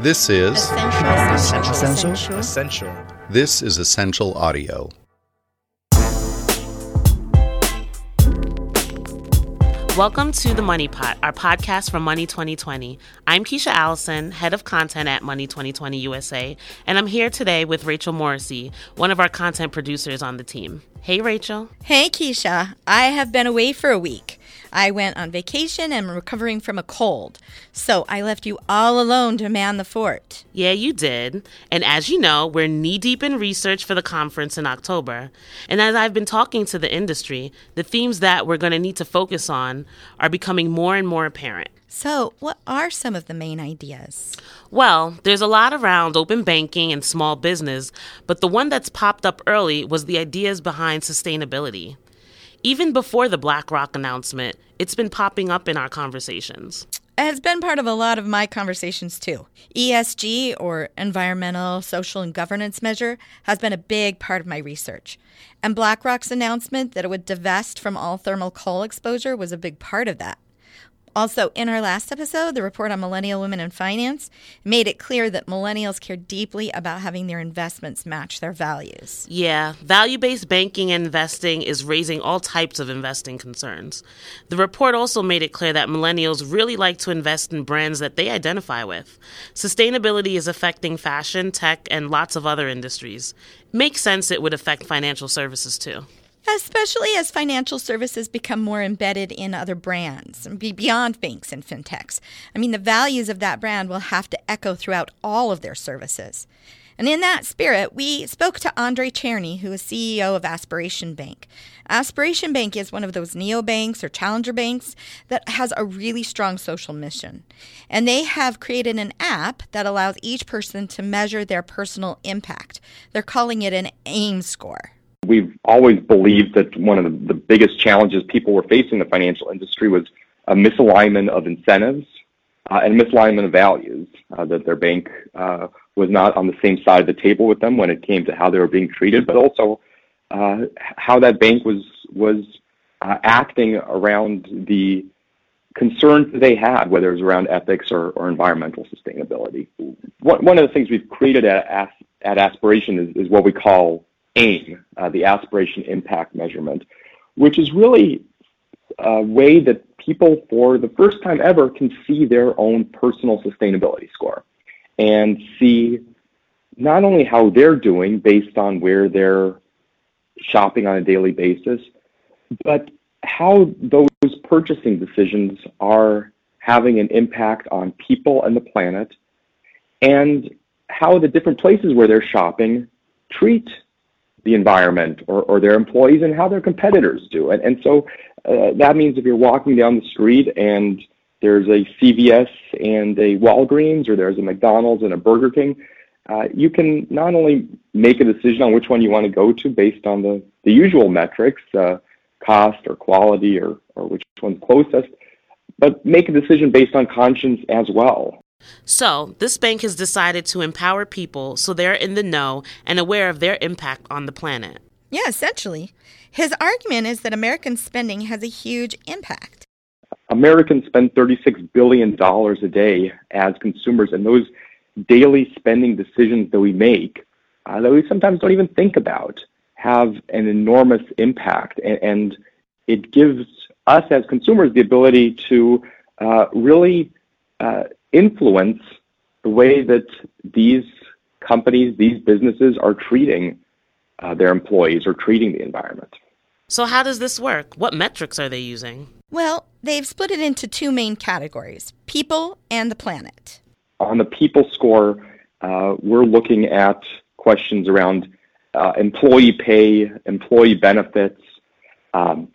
This is Ascential. Ascential. Ascential. this is Ascential audio. Welcome to The Money Pot, our podcast from Money 2020. I'm Kisha Allison, head of content at Money 2020 USA, and I'm here today with Rachel Morrissey, one of our content producers on the team. Hey, Rachel. Hey, Kisha. I have been away for a week. I went on vacation and recovering from a cold. So I left you all alone to man the fort. Yeah, you did. And as you know, we're knee deep in research for the conference in October. And as I've been talking to the industry, the themes that we're going to need to focus on are becoming more and more apparent. So, what are some of the main ideas? Well, there's a lot around open banking and small business, but the one that's popped up early was the ideas behind sustainability. Even before the BlackRock announcement, it's been popping up in our conversations. It has been part of a lot of my conversations too. ESG, or environmental, social, and governance measure, has been a big part of my research. And BlackRock's announcement that it would divest from all thermal coal exposure was a big part of that. Also, in our last episode, the report on millennial women in finance made it clear that millennials care deeply about having their investments match their values. Yeah, value based banking and investing is raising all types of investing concerns. The report also made it clear that millennials really like to invest in brands that they identify with. Sustainability is affecting fashion, tech, and lots of other industries. Makes sense it would affect financial services too. Especially as financial services become more embedded in other brands, and be beyond banks and fintechs. I mean, the values of that brand will have to echo throughout all of their services. And in that spirit, we spoke to Andrei Cherney, who is CEO of Aspiration Bank. Aspiration Bank is one of those neobanks or challenger banks that has a really strong social mission. And they have created an app that allows each person to measure their personal impact. They're calling it an AIM score. We've always believed that one of the, the biggest challenges people were facing in the financial industry was a misalignment of incentives uh, and misalignment of values, uh, that their bank uh, was not on the same side of the table with them when it came to how they were being treated, but also uh, how that bank was, was uh, acting around the concerns they had, whether it was around ethics or, or environmental sustainability. One, one of the things we've created at, at Aspiration is, is what we call AIM, uh, the Aspiration Impact Measurement, which is really a way that people, for the first time ever, can see their own personal sustainability score and see not only how they're doing based on where they're shopping on a daily basis, but how those purchasing decisions are having an impact on people and the planet, and how the different places where they're shopping treat the environment or, or their employees and how their competitors do. it. and so uh, that means if you're walking down the street and there's a CVS and a Walgreens or there's a McDonald's and a Burger King, uh, you can not only make a decision on which one you want to go to based on the, the usual metrics, uh, cost or quality or, or which one's closest, but make a decision based on conscience as well. So, this bank has decided to empower people so they're in the know and aware of their impact on the planet. Yeah, essentially. His argument is that American spending has a huge impact. Americans spend $36 billion a day as consumers, and those daily spending decisions that we make uh, that we sometimes don't even think about have an enormous impact. And, and it gives us as consumers the ability to uh, really uh, influence the way that these companies, these businesses are treating uh, their employees or treating the environment. So, how does this work? What metrics are they using? Well, they've split it into two main categories people and the planet. On the people score, uh, we're looking at questions around uh, employee pay, employee benefits. Um,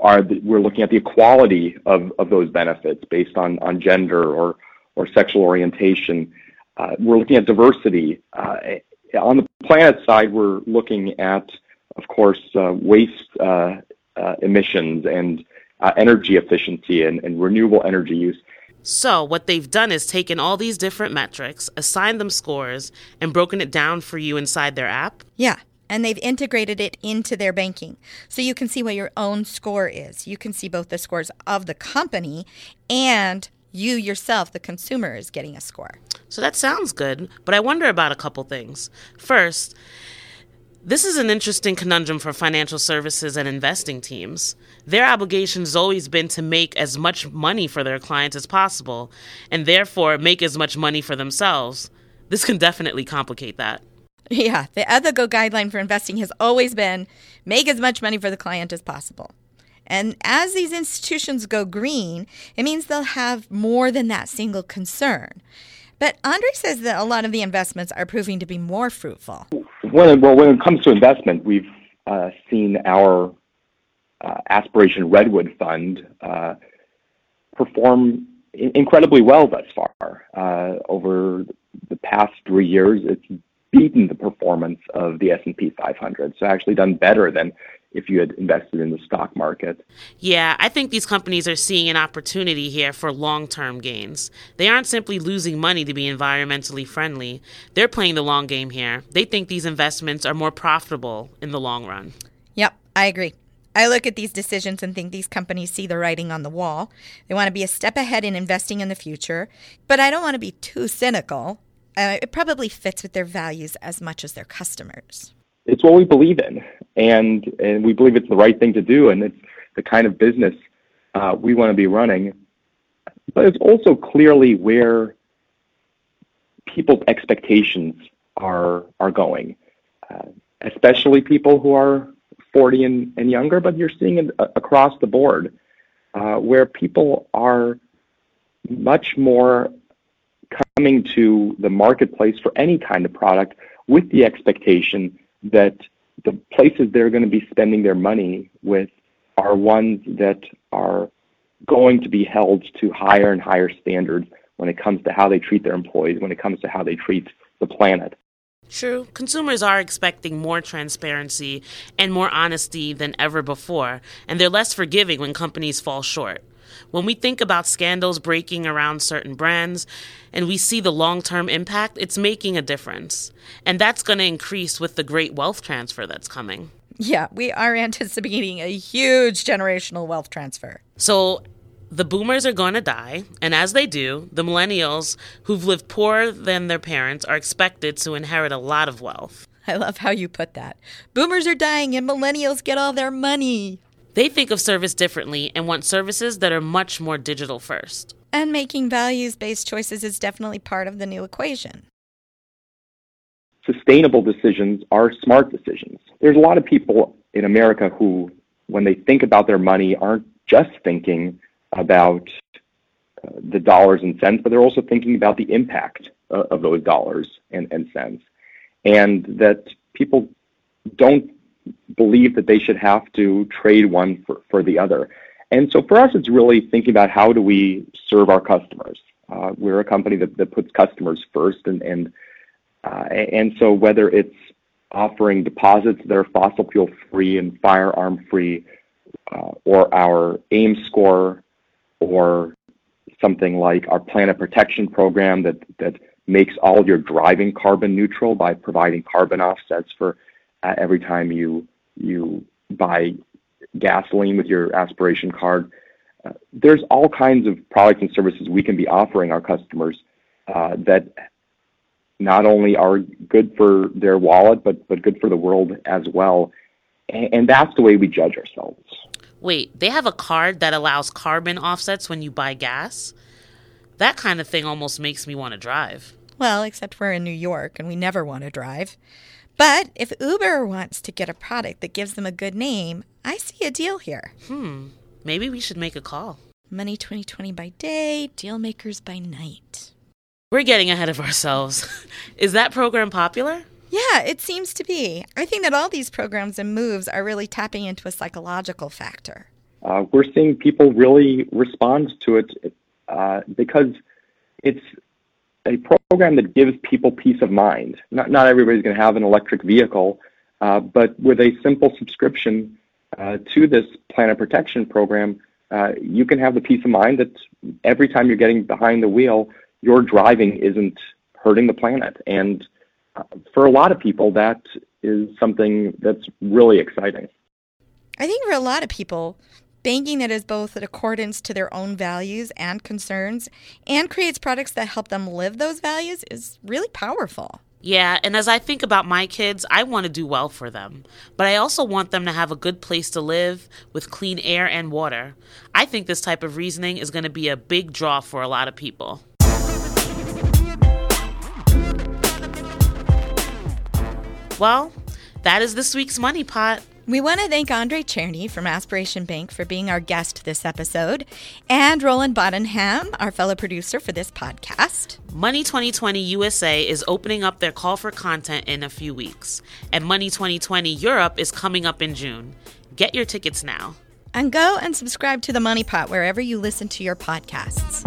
are the, we're looking at the equality of, of those benefits based on, on gender or, or sexual orientation. Uh, we're looking at diversity. Uh, on the planet side, we're looking at, of course, uh, waste uh, uh, emissions and uh, energy efficiency and, and renewable energy use. So, what they've done is taken all these different metrics, assigned them scores, and broken it down for you inside their app? Yeah and they've integrated it into their banking. So you can see what your own score is. You can see both the scores of the company and You yourself, the consumer, is getting a score. So that sounds good, but I wonder about a couple things. First, this is an interesting conundrum for financial services and investing teams. Their obligation has always been to make as much money for their clients as possible, and therefore make as much money for themselves. This can definitely complicate that. Yeah, the ethical guideline for investing has always been make as much money for the client as possible. And as these institutions go green, it means they'll have more than that single concern. But Andrei says that a lot of the investments are proving to be more fruitful. When, well, when it comes to investment, we've uh, seen our uh, Aspiration Redwood Fund uh, perform incredibly well thus far. Uh, over the past three years, it's beaten the performance of the S&P 500. So actually done better than if you had invested in the stock market. Yeah, I think these companies are seeing an opportunity here for long term gains. They aren't simply losing money to be environmentally friendly, they're playing the long game here. They think these investments are more profitable in the long run. Yep, I agree. I look at these decisions and think these companies see the writing on the wall. They want to be a step ahead in investing in the future, but I don't want to be too cynical. Uh, it probably fits with their values as much as their customers it's what we believe in, and and we believe it's the right thing to do, and it's the kind of business uh, we want to be running. But it's also clearly where people's expectations are are going, uh, especially people who are 40 and, and younger. But you're seeing it across the board, uh, where people are much more coming to the marketplace for any kind of product with the expectation that the places they're going to be spending their money with are ones that are going to be held to higher and higher standards when it comes to how they treat their employees, when it comes to how they treat the planet. True. Consumers are expecting more transparency and more honesty than ever before, and they're less forgiving when companies fall short. When we think about scandals breaking around certain brands and we see the long term impact, it's making a difference. And that's going to increase with the great wealth transfer that's coming. Yeah, we are anticipating a huge generational wealth transfer. So, the boomers are going to die, and as they do, the millennials who've lived poorer than their parents are expected to inherit a lot of wealth. I love how you put that. Boomers are dying, and millennials get all their money. They think of service differently and want services that are much more digital first. And making values based choices is definitely part of the new equation. Sustainable decisions are smart decisions. There's a lot of people in America who, when they think about their money, aren't just thinking about uh, the dollars and cents, but they're also thinking about the impact uh, of those dollars and, and cents. And that people don't believe that they should have to trade one for, for the other. And so for us, it's really thinking about how do we serve our customers. Uh, we're a company that, that puts customers first, and and uh, and so whether it's offering deposits that are fossil fuel free and firearm free, uh, or our AIM score, or something like our Planet Protection program that that makes all your driving carbon neutral by providing carbon offsets for uh, every time you you buy gasoline with your aspiration card. Uh, there's all kinds of products and services we can be offering our customers uh, that not only are good for their wallet, but but good for the world as well. And, and that's the way we judge ourselves. Wait, they have a card that allows carbon offsets when you buy gas? That kind of thing almost makes me want to drive. Well, except we're in New York and we never want to drive. But if Uber wants to get a product that gives them a good name, I see a deal here. Hmm. Maybe we should make a call. Money 2020 by day, deal makers by night. We're getting ahead of ourselves. Is that program popular? Yeah, it seems to be. I think that all these programs and moves are really tapping into a psychological factor. Uh, we're seeing people really respond to it uh, because it's a program that gives people peace of mind. Not, not everybody's going to have an electric vehicle, uh, but with a simple subscription uh, to this Planet Protection program, uh, you can have the peace of mind that every time you're getting behind the wheel, your driving isn't hurting the planet. And uh, for a lot of people, that is something that's really exciting. I think for a lot of people, Banking that is both in accordance to their own values and concerns and creates products that help them live those values is really powerful. Yeah, and as I think about my kids, I want to do well for them. But I also want them to have a good place to live with clean air and water. I think this type of reasoning is going to be a big draw for a lot of people. Well, that is this week's Money Pot. We want to thank Andrei Cherney from Aspiration Bank for being our guest this episode, and Roland Bodenham, our fellow producer for this podcast. Money 2020 USA is opening up their call for content in a few weeks, and Money 2020 Europe is coming up in June. Get your tickets now. And go and subscribe to the Money Pot wherever you listen to your podcasts.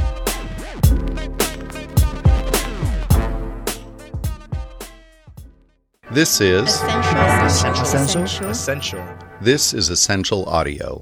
This is Ascential. Ascential. Ascential. this is Ascential audio.